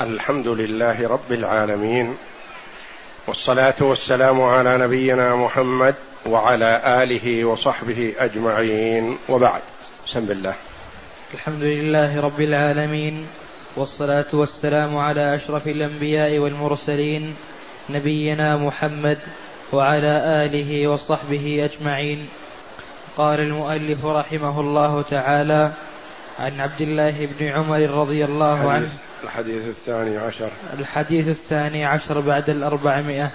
الحمد لله رب العالمين والصلاة والسلام على نبينا محمد وعلى آله وصحبه أجمعين وبعد. بسم الله. الحمد لله رب العالمين والصلاة والسلام على أشرف الأنبياء والمرسلين نبينا محمد وعلى آله وصحبه أجمعين. قال المؤلف رحمه الله تعالى عن عبد الله بن عمر رضي الله عنه الحديث الثاني عشر. الحديث الثاني عشر بعد الأربعمائة.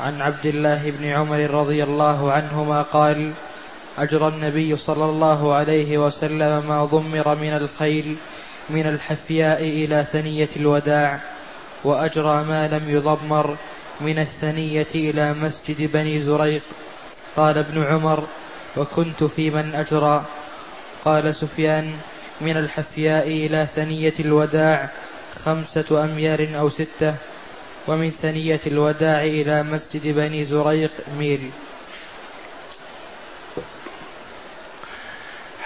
عن عبد الله بن عمر رضي الله عنهما قال أجرى النبي صلى الله عليه وسلم ما ضمر من الخيل من الحفياء إلى ثنية الوداع وأجرى ما لم يضمر من الثنية إلى مسجد بني زريق. قال ابن عمر وكنت في من أجرى. قال سفيان من الحفياء إلى ثنية الوداع خمسة أميار أو ستة ومن ثنية الوداع إلى مسجد بني زريق ميل.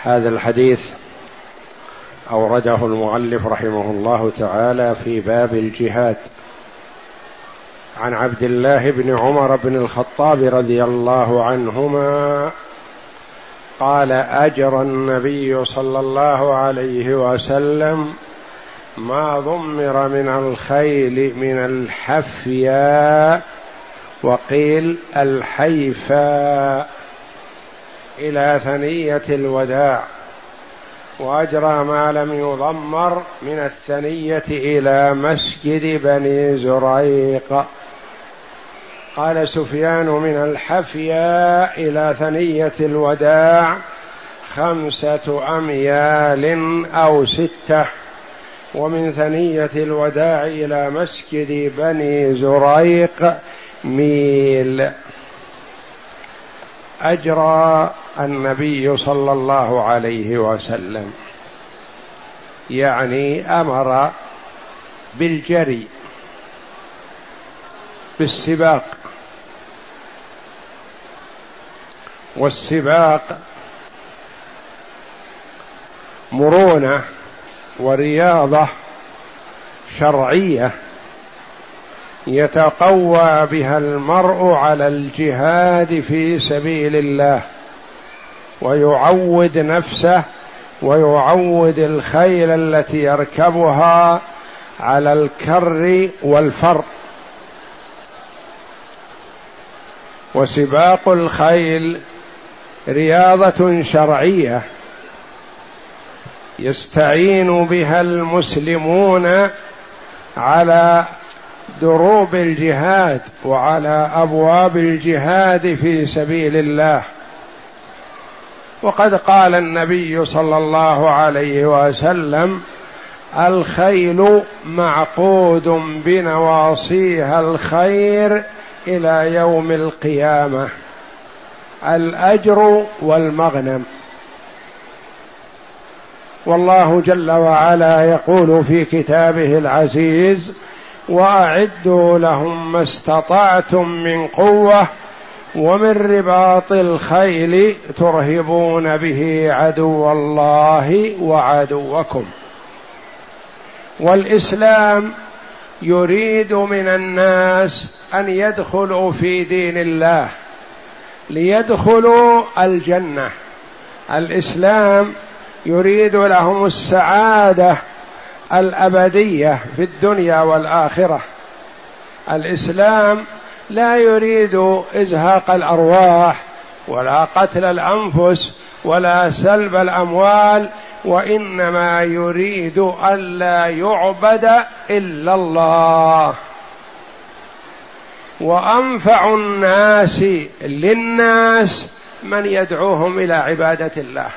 هذا الحديث أورده المؤلف رحمه الله تعالى في باب الجهاد. عن عبد الله بن عمر بن الخطاب رضي الله عنهما قال أجرى النبي صلى الله عليه وسلم ما ضمر من الخيل من الحفياء وقيل الحيفاء إلى ثنية الوداع. وأجرى ما لم يضمر من الثنية إلى مسجد بني زريق. قال سفيان من الحفياء إلى ثنية الوداع خمسة أميال أو ستة ومن ثنية الوداع إلى مسجد بني زريق ميل. أجرى النبي صلى الله عليه وسلم يعني أمر بالجري بالسباق. والسباق مرونة ورياضة شرعية يتقوى بها المرء على الجهاد في سبيل الله ويعود نفسه ويعود الخيل التي يركبها على الكر والفر. وسباق الخيل رياضة شرعية يستعين بها المسلمون على دروب الجهاد وعلى أبواب الجهاد في سبيل الله. وقد قال النبي صلى الله عليه وسلم الخيل معقود بنواصيها الخير إلى يوم القيامة. الأجر والمغنم. والله جل وعلا يقول في كتابه العزيز وأعدوا لهم ما استطعتم من قوة ومن رباط الخيل ترهبون به عدو الله وعدوكم. والإسلام يريد من الناس أن يدخلوا في دين الله. ليدخلوا الجنة. الإسلام يريد لهم السعادة الأبدية في الدنيا والآخرة. الإسلام لا يريد إزهاق الأرواح ولا قتل الأنفس ولا سلب الأموال وإنما يريد ألا يعبد إلا الله. وأنفع الناس للناس من يدعوهم إلى عبادة الله.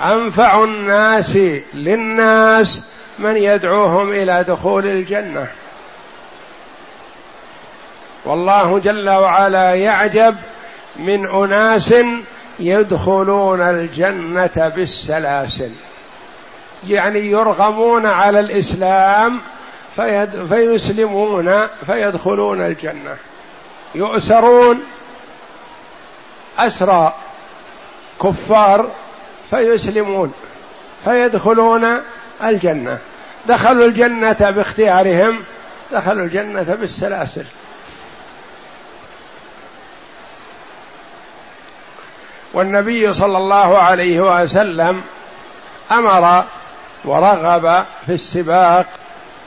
أنفع الناس للناس من يدعوهم إلى دخول الجنة. والله جل وعلا يعجب من أناس يدخلون الجنة بالسلاسل. يعني يرغمون على الإسلام فيد فيسلمون فيدخلون الجنة. يؤسرون أسرى كفار فيسلمون فيدخلون الجنة. دخلوا الجنة باختيارهم دخلوا الجنة بالسلاسل. والنبي صلى الله عليه وسلم أمر ورغب في السباق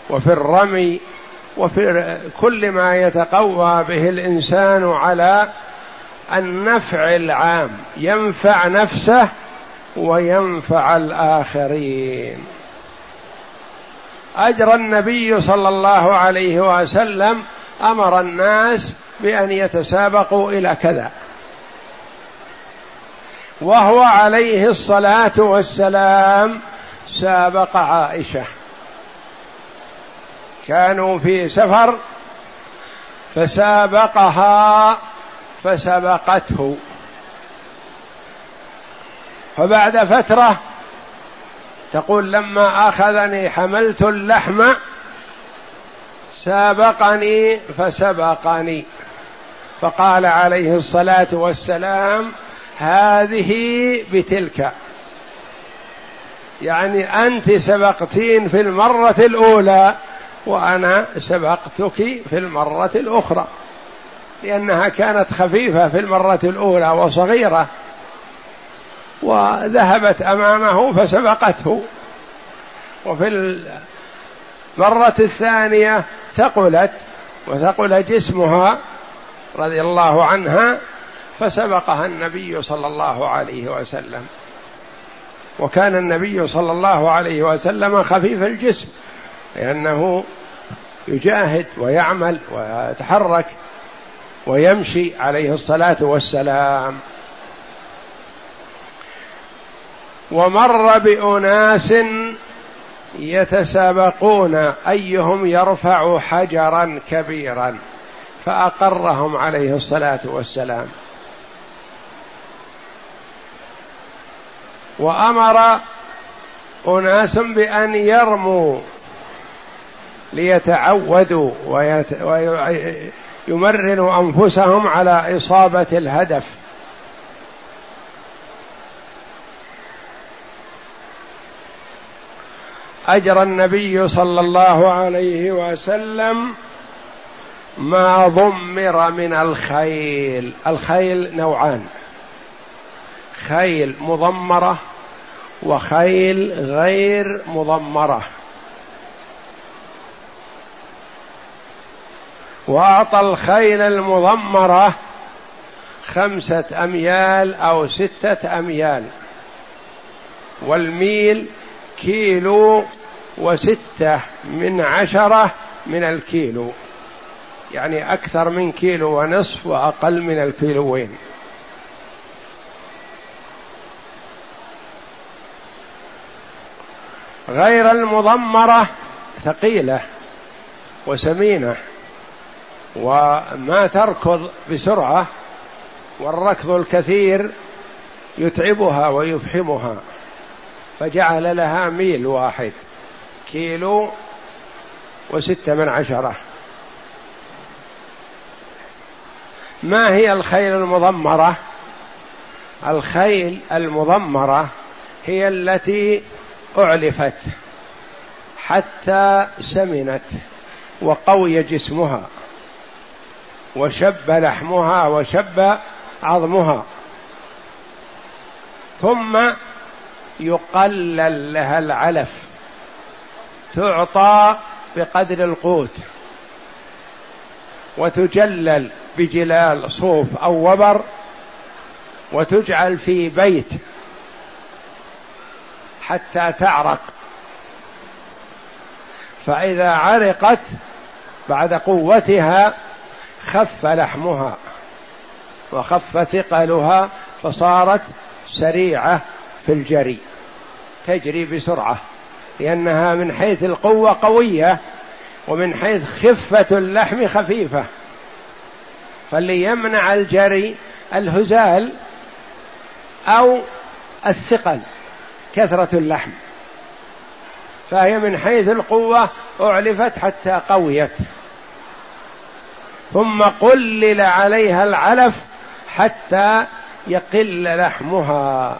وفي الرمي وفي كل ما يتقوى به الإنسان على النفع العام. ينفع نفسه وينفع الآخرين. أجرى النبي صلى الله عليه وسلم أمر الناس بأن يتسابقوا إلى كذا. وهو عليه الصلاة والسلام سابق عائشة. كانوا في سفر فسابقها فسبقته. فبعد فترة تقول لما أخذني حملت اللحم سابقني فسبقني. فقال عليه الصلاة والسلام هذه بتلك. يعني أنت سبقتين في المرة الأولى. وأنا سبقتك في المرة الأخرى لأنها كانت خفيفة في المرة الأولى وصغيرة وذهبت أمامه فسبقته. وفي المرة الثانية ثقلت وثقل جسمها رضي الله عنها فسبقها النبي صلى الله عليه وسلم. وكان النبي صلى الله عليه وسلم خفيف الجسم. لأنه يجاهد ويعمل ويتحرك ويمشي عليه الصلاة والسلام. ومر بأناس يتسابقون أيهم يرفع حجرا كبيرا فأقرهم عليه الصلاة والسلام. وأمر أناس بأن يرموا ليتعودوا. ويمرنوا أنفسهم على إصابة الهدف. أجرى النبي صلى الله عليه وسلم ما ضمر من الخيل. الخيل نوعان. خيل مضمرة وخيل غير مضمرة. وأعطى الخيل المضمرة خمسة أميال أو ستة أميال والميل كيلو وستة من عشرة من الكيلو. يعني أكثر من كيلو ونصف وأقل من الكيلوين. غير المضمرة ثقيلة وسمينة. وما تركض بسرعة والركض الكثير يتعبها ويفحمها فجعل لها ميل واحد كيلو وستة من عشرة. ما هي الخيل المضمرة؟ الخيل المضمرة هي التي أعلفت حتى سمنت وقوي جسمها. وشب لحمها وشب عظمها. ثم يقلل لها العلف. تعطى بقدر القوت. وتجلل بجلال صوف أو وبر. وتجعل في بيت حتى تعرق. فإذا عرقت بعد قوتها خف لحمها وخف ثقلها فصارت سريعة في الجري تجري بسرعة لأنها من حيث القوة قوية ومن حيث خفة اللحم خفيفة. فاللي يمنع الجري الهزال أو الثقل كثرة اللحم. فهي من حيث القوة أعلفت حتى قويت. ثم قلل عليها العلف حتى يقل لحمها.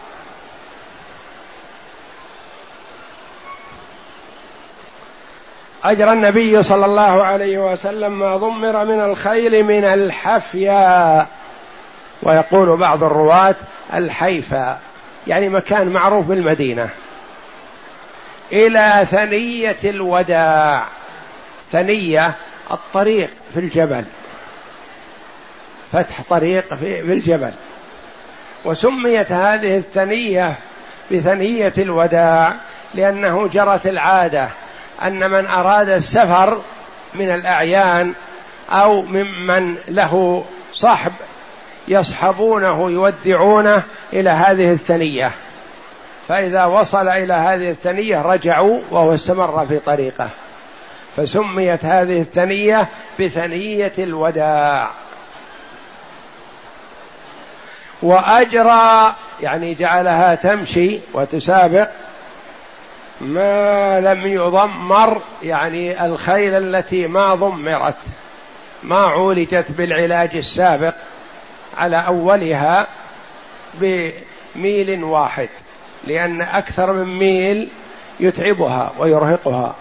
أجرى النبي صلى الله عليه وسلم ما ضمر من الخيل من الحفيا. ويقول بعض الرواة الحيفا يعني مكان معروف بالمدينة. إلى ثنية الوداع ثنية الطريق في الجبل. فتح طريق في الجبل وسميت هذه الثنية بثنية الوداع لأنه جرت العادة أن من أراد السفر من الأعيان أو ممن له صحب يصحبونه يودعونه إلى هذه الثنية. فإذا وصل إلى هذه الثنية رجعوا وهو استمر في طريقه. فسميت هذه الثنية بثنية الوداع. وأجرى يعني جعلها تمشي وتسابق ما لم يضمر يعني الخيل التي ما ضمرت ما عولجت بالعلاج السابق على أولها بميل واحد لأن أكثر من ميل يتعبها ويرهقها.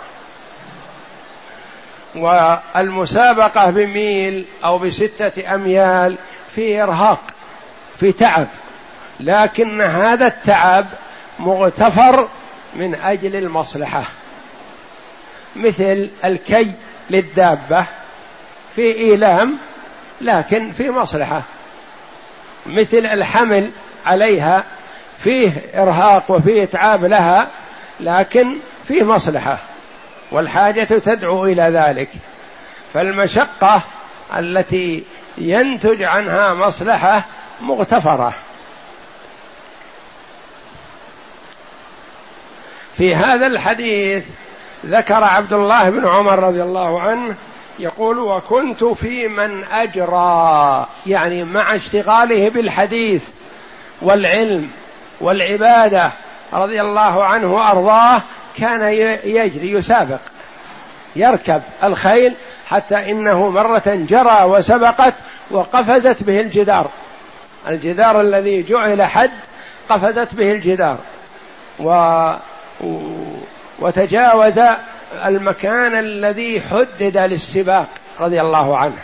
والمسابقة بميل أو بستة أميال في إرهاق. في تعب. لكن هذا التعب مغتفر من أجل المصلحة. مثل الكي للدابة في إيلام لكن في مصلحة. مثل الحمل عليها فيه إرهاق وفيه إتعاب لها لكن فيه مصلحة. والحاجة تدعو إلى ذلك. فالمشقة التي ينتج عنها مصلحة مغتفرة. في هذا الحديث ذكر عبد الله بن عمر رضي الله عنه يقول وكنت في من أجرى يعني مع اشتغاله بالحديث والعلم والعبادة رضي الله عنه وأرضاه كان يجري يسابق يركب الخيل حتى إنه مرة جرى وسبقت وقفزت به الجدار. الجدار الذي جعل حد قفزت به الجدار. و وتجاوز المكان الذي حدد للسباق رضي الله عنه.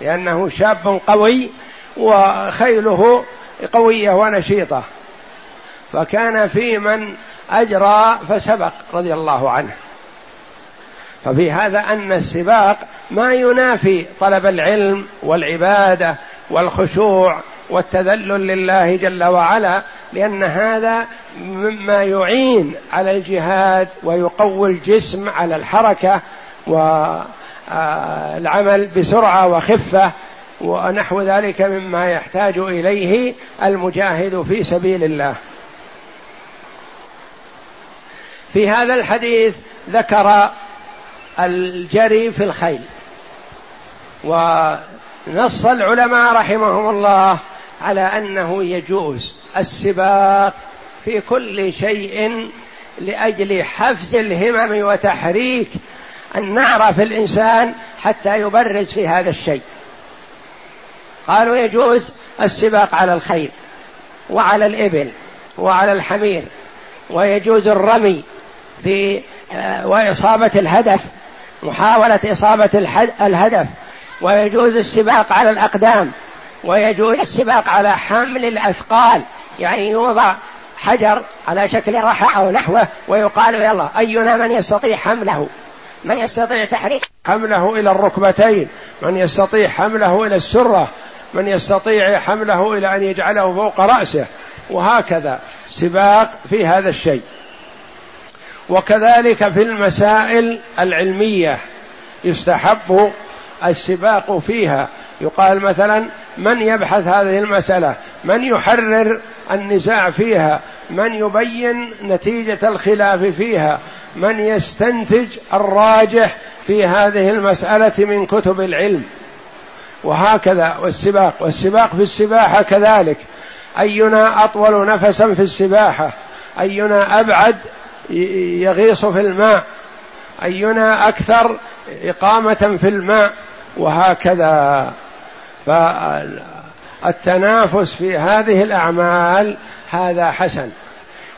لأنه شاب قوي وخيله قوية ونشيطة. فكان في من أجرى فسبق رضي الله عنه. ففي هذا أن السباق ما ينافي طلب العلم والعبادة والخشوع والتذلل لله جل وعلا لأن هذا مما يعين على الجهاد ويقوي الجسم على الحركة والعمل بسرعة وخفة ونحو ذلك مما يحتاج إليه المجاهد في سبيل الله. في هذا الحديث ذكر الجري في الخيل ونص العلماء رحمهم الله على أنه يجوز السباق في كل شيء لأجل حفز الهمم وتحريك النعره في الإنسان حتى يبرز في هذا الشيء. قالوا يجوز السباق على الخيل وعلى الإبل وعلى الحمير ويجوز الرمي في آه، وإصابة الهدف محاولة إصابة الهدف ويجوز السباق على الأقدام. ويجوز السباق على حمل الأثقال. يعني يوضع حجر على شكل رحى أو نحوه ويقال يلا أينا من يستطيع حمله؟ من يستطيع تحريك حمله إلى الركبتين؟ من يستطيع حمله إلى السرة؟ من يستطيع حمله إلى أن يجعله فوق رأسه؟ وهكذا سباق في هذا الشيء. وكذلك في المسائل العلمية يستحب السباق فيها. يقال مثلا من يبحث هذه المسألة؟ من يحرر النزاع فيها؟ من يبين نتيجة الخلاف فيها؟ من يستنتج الراجح في هذه المسألة من كتب العلم؟ وهكذا والسباق والسباق في السباحة كذلك. أينا أطول نفسا في السباحة؟ أينا أبعد يغيص في الماء؟ أينا أكثر إقامة في الماء؟ وهكذا. فالتنافس في هذه الأعمال هذا حسن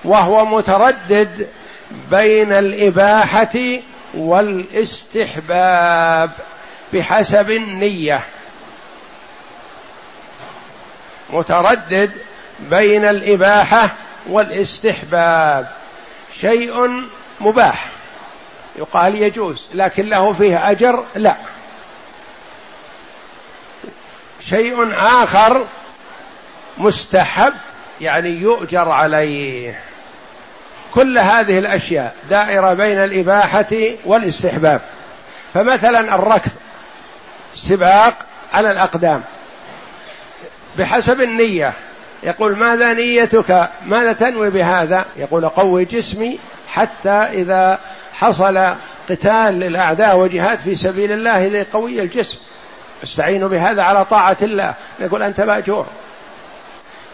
وهو متردد بين الإباحة والاستحباب بحسب النية متردد بين الإباحة والاستحباب شيء مباح يقال يجوز لكن له فيه أجر لا. شيء آخر مستحب يعني يؤجر عليه. كل هذه الأشياء دائرة بين الإباحة والاستحباب. فمثلا الركض سباق على الأقدام. بحسب النية. يقول ماذا نيتك؟ ماذا تنوي بهذا؟ يقول قوي جسمي حتى إذا حصل قتال للأعداء وجهاد في سبيل الله اذا قوي الجسم. استعين بهذا على طاعة الله. يقول أنت مأجور.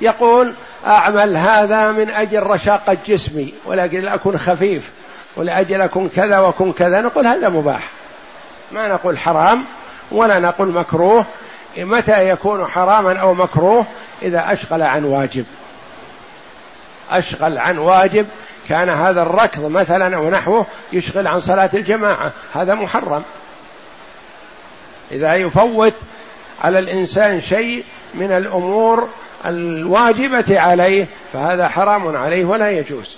يقول أعمل هذا من أجل رشاقة جسمي ولكن أكون خفيف ولأجل أكون كذا وأكون كذا. نقول هذا مباح. ما نقول حرام ولا نقول مكروه. متى يكون حراما أو مكروه؟ إذا أشغل عن واجب. أشغل عن واجب. كان هذا الركض مثلا أو نحوه يشغل عن صلاة الجماعة. هذا محرم. إذا يفوت على الإنسان شيء من الأمور الواجبة عليه فهذا حرام عليه ولا يجوز.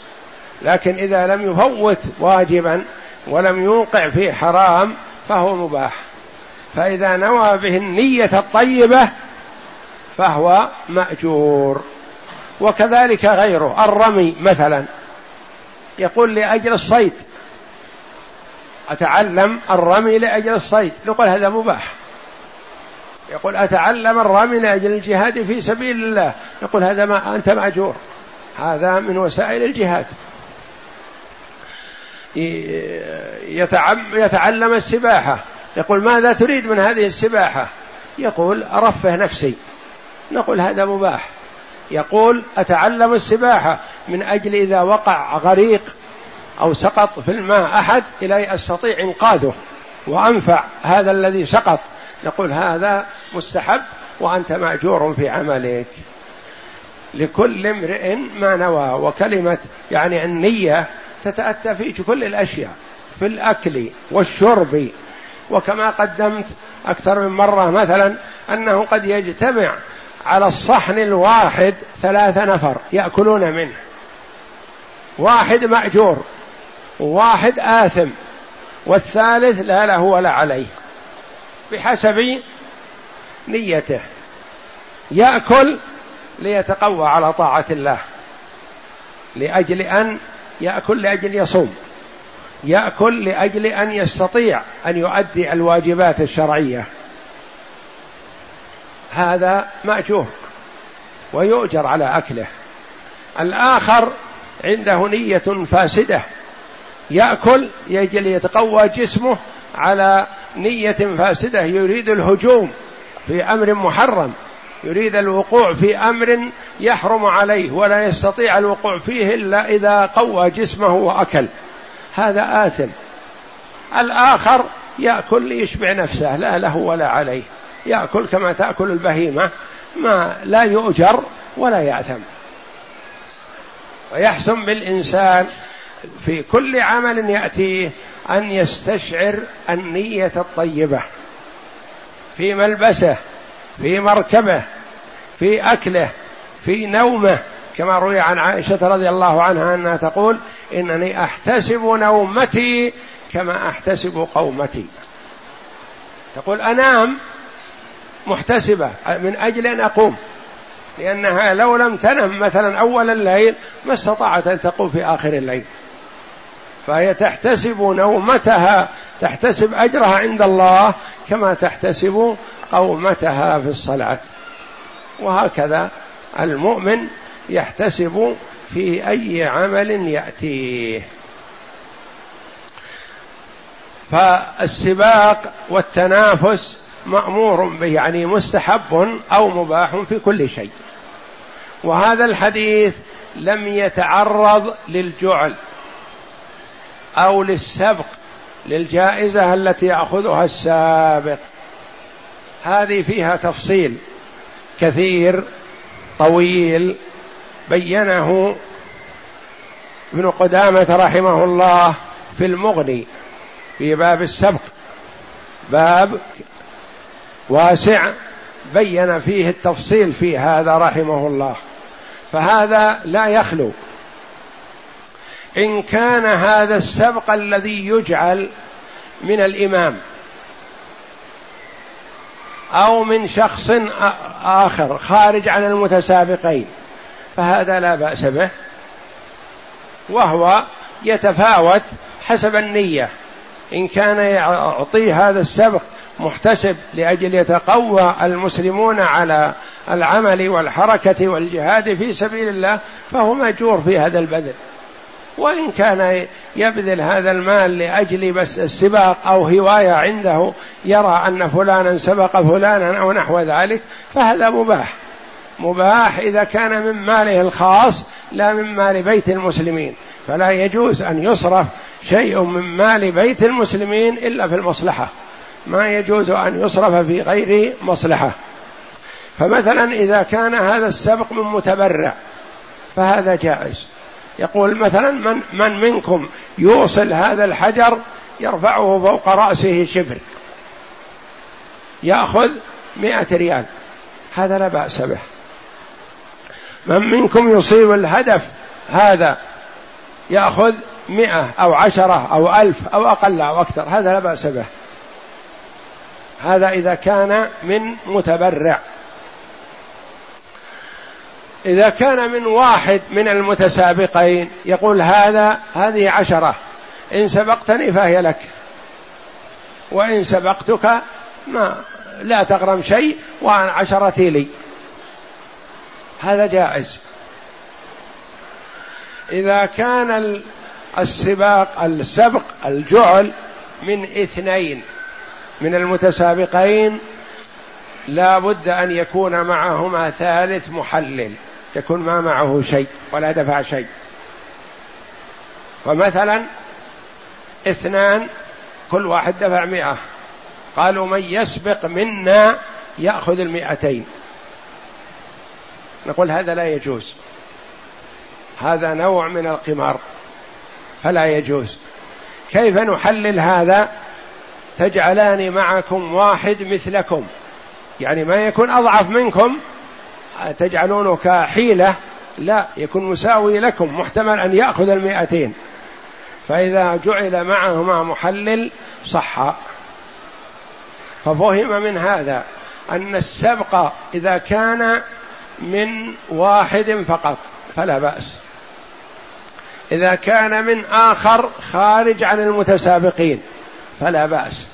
لكن إذا لم يفوت واجبا ولم يوقع في حرام فهو مباح. فإذا نوى به النية الطيبة فهو مأجور. وكذلك غيره الرمي مثلا. يقول لأجل الصيد أتعلم الرمي لأجل الصيد؟ نقول هذا مباح. يقول أتعلم الرمي لأجل الجهاد في سبيل الله. يقول هذا ما أنت مأجور. هذا من وسائل الجهاد. يتعلم السباحة. يقول ماذا تريد من هذه السباحة؟ يقول أرفه نفسي. نقول هذا مباح. يقول أتعلم السباحة من أجل إذا وقع غريق أو سقط في الماء أحد إلي أستطيع إنقاذه وأنفع هذا الذي سقط. نقول هذا مستحب وأنت مأجور في عملك. لكل امرئ ما نوى وكلمة يعني النية تتأتى في كل الأشياء في الأكل والشرب. وكما قدمت أكثر من مرة مثلا أنه قد يجتمع على الصحن الواحد ثلاثة نفر يأكلون منه. واحد مأجور. وواحد آثم والثالث لا له ولا عليه بحسب نيته يأكل ليتقوى على طاعة الله لأجل أن يأكل لأجل يصوم يأكل لأجل أن يستطيع أن يؤدي الواجبات الشرعية هذا مأجور ويؤجر على أكله الآخر عنده نية فاسدة يأكل لاجل يتقوى جسمه على نية فاسدة يريد الهجوم في أمر محرم يريد الوقوع في أمر يحرم عليه ولا يستطيع الوقوع فيه إلا إذا قوى جسمه وأكل. هذا آثم. الآخر يأكل ليشبع نفسه لا له ولا عليه. يأكل كما تأكل البهيمة ما لا يؤجر ولا يأثم. ويحسن بالإنسان في كل عمل يأتيه أن يستشعر النية الطيبة في ملبسه في مركبه في أكله في نومه. كما روي عن عائشة رضي الله عنها أنها تقول إنني أحتسب نومتي كما أحتسب قومتي. تقول أنام محتسبة من أجل أن أقوم. لأنها لو لم تنم مثلا أول الليل ما استطاعت أن تقوم في آخر الليل. فهي تحتسب نومتها تحتسب أجرها عند الله كما تحتسب قومتها في الصلاة. وهكذا المؤمن يحتسب في أي عمل يأتيه. فالسباق والتنافس مأمور به يعني مستحب أو مباح في كل شيء. وهذا الحديث لم يتعرض للجعل. أو للسبق للجائزة التي ياخذها السابق. هذه فيها تفصيل كثير طويل بينه ابن قدامة رحمه الله في المغني في باب السبق. باب واسع بين فيه التفصيل في هذا رحمه الله. فهذا لا يخلو. إن كان هذا السبق الذي يجعل من الإمام أو من شخص آخر خارج عن المتسابقين فهذا لا بأس به وهو يتفاوت حسب النية. إن كان يعطيه هذا السبق محتسب لأجل يتقوى المسلمون على العمل والحركة والجهاد في سبيل الله فهو مأجور في هذا البذل. وإن كان يبذل هذا المال لأجل بس السباق أو هواية عنده يرى أن فلانا سبق فلانا أو نحو ذلك فهذا مباح. مباح إذا كان من ماله الخاص لا من مال بيت المسلمين. فلا يجوز أن يصرف شيء من مال بيت المسلمين إلا في المصلحة. ما يجوز أن يصرف في غير مصلحة. فمثلا إذا كان هذا السبق من متبرع فهذا جائز. يقول مثلا من من منكم يوصل هذا الحجر يرفعه فوق رأسه شبر يأخذ مئة ريال. هذا لا بأس به. من منكم يصيب الهدف هذا يأخذ مئة أو عشرة أو ألف أو أقل أو أكثر. هذا لا بأس به. هذا إذا كان من متبرع. إذا كان من واحد من المتسابقين يقول هذا هذه عشرة. إن سبقتني فهي لك. وإن سبقتك ما لا تغرم شيء وأن عشرتي لي. هذا جائز. إذا كان السباق السبق الجعل من اثنين من المتسابقين لا بد أن يكون معهما ثالث محلل. يكون ما معه شيء ولا دفع شيء. فمثلا اثنان كل واحد دفع مئة. قالوا من يسبق منا يأخذ المئتين. نقول هذا لا يجوز. هذا نوع من القمار فلا يجوز. كيف نحلل هذا؟ تجعلان معكم واحد مثلكم. يعني ما يكون أضعف منكم تجعلونه كحيلة لا يكون مساوي لكم محتمل أن يأخذ المئتين. فإذا جعل معهما محلل صح. ففهم من هذا أن السبق إذا كان من واحد فقط فلا بأس. إذا كان من آخر خارج عن المتسابقين فلا بأس.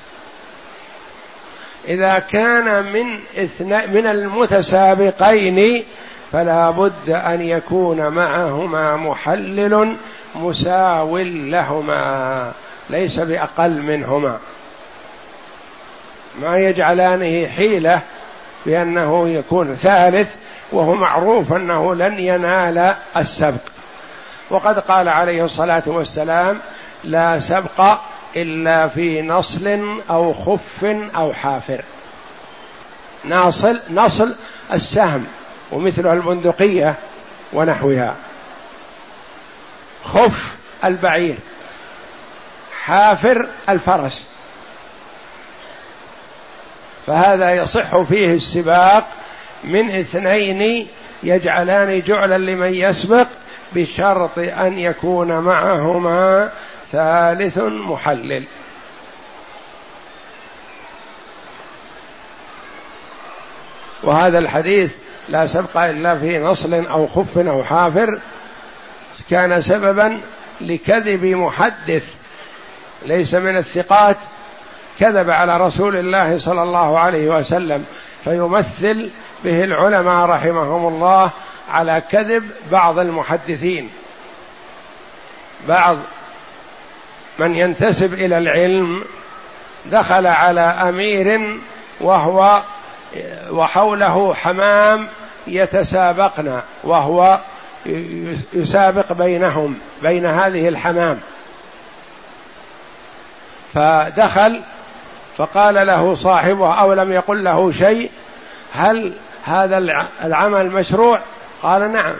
إذا كان من اثنين من المتسابقين فلا بد أن يكون معهما محلل مساو لهما ليس بأقل منهما. ما يجعلانه حيلة بأنه يكون ثالث وهو معروف أنه لن ينال السبق. وقد قال عليه الصلاة والسلام لا سبق إلا في نصل أو خف أو حافر. ناصل نصل السهم ومثله البندقية ونحوها. خف البعير حافر الفرس. فهذا يصح فيه السباق من اثنين يجعلان جعلا لمن يسبق بشرط أن يكون معهما ثالث محلل. وهذا الحديث لا سبق إلا في نصل أو خف أو حافر كان سببا لكذب محدث ليس من الثقات كذب على رسول الله صلى الله عليه وسلم فيمثل به العلماء رحمهم الله على كذب بعض المحدثين. بعض من ينتسب إلى العلم دخل على أمير وهو وحوله حمام يتسابقن وهو يسابق بينهم بين هذه الحمام. فدخل فقال له صاحبه أو لم يقل له شيء هل هذا العمل مشروع؟ قال نعم.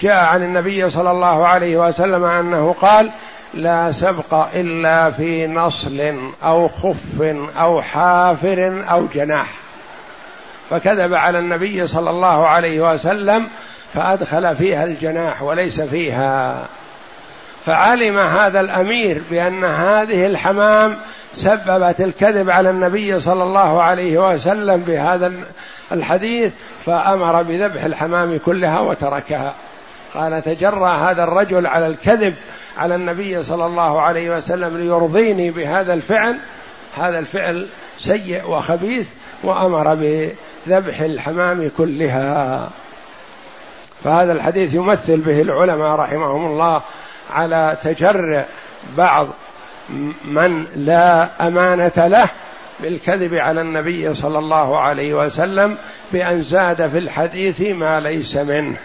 جاء عن النبي صلى الله عليه وسلم أنه قال لا سبق إلا في نصل أو خف أو حافر أو جناح. فكذب على النبي صلى الله عليه وسلم فأدخل فيها الجناح وليس فيها. فعلم هذا الأمير بأن هذه الحمام سببت الكذب على النبي صلى الله عليه وسلم بهذا الحديث فأمر بذبح الحمام كلها وتركها. قال تجرى هذا الرجل على الكذب على النبي صلى الله عليه وسلم ليرضيني بهذا الفعل. هذا الفعل سيء وخبيث وأمر بذبح الحمام كلها. فهذا الحديث يمثل به العلماء رحمهم الله على تجرع بعض من لا أمانة له بالكذب على النبي صلى الله عليه وسلم بأن زاد في الحديث ما ليس منه.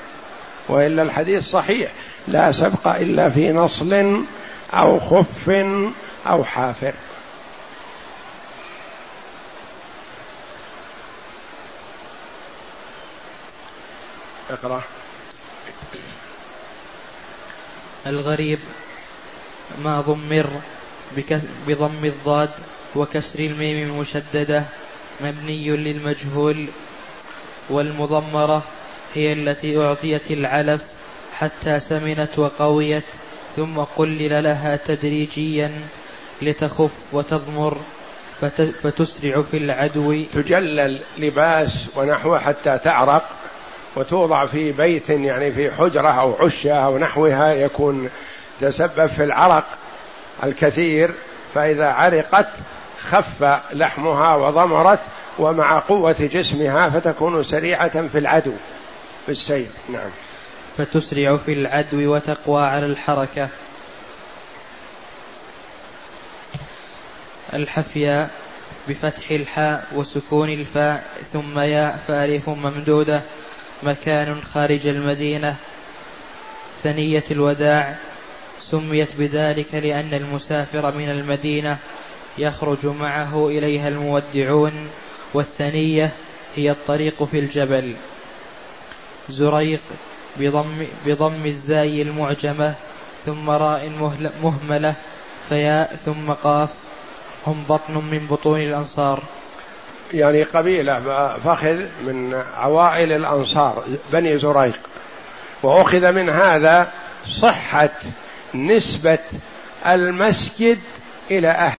وإلا الحديث صحيح. لا سبق إلا في نصل أو خف أو حافر. اقرأ. الغريب ما ضمر بضم الضاد وكسر الميم المشددة مبني للمجهول والمضمرة هي التي أعطيت العلف حتى سمنت وقويت ثم قلل لها تدريجيا لتخف وتضمر فتسرع في العدو. تجلل لباس ونحوه حتى تعرق وتوضع في بيت يعني في حجرة أو عشة أو نحوها يكون تسبب في العرق الكثير فإذا عرقت خف لحمها وضمرت ومع قوة جسمها فتكون سريعة في العدو في السير نعم. فتسرع في العدو وتقوى على الحركة. الحفياء بفتح الحاء وسكون الفاء ثم ياء فألف ممدودة. مكان خارج المدينة. ثنية الوداع. سميت بذلك لأن المسافر من المدينة يخرج معه إليها المودعون. والثنية هي الطريق في الجبل. زريق بضم, بضم الزاي المعجمة ثم راء مهملة فياء ثم قاف هم بطن من بطون الأنصار. يعني قبيلة فخذ من عوائل الأنصار بني زريق وأخذ من هذا صحة نسبة المسجد إلى أهل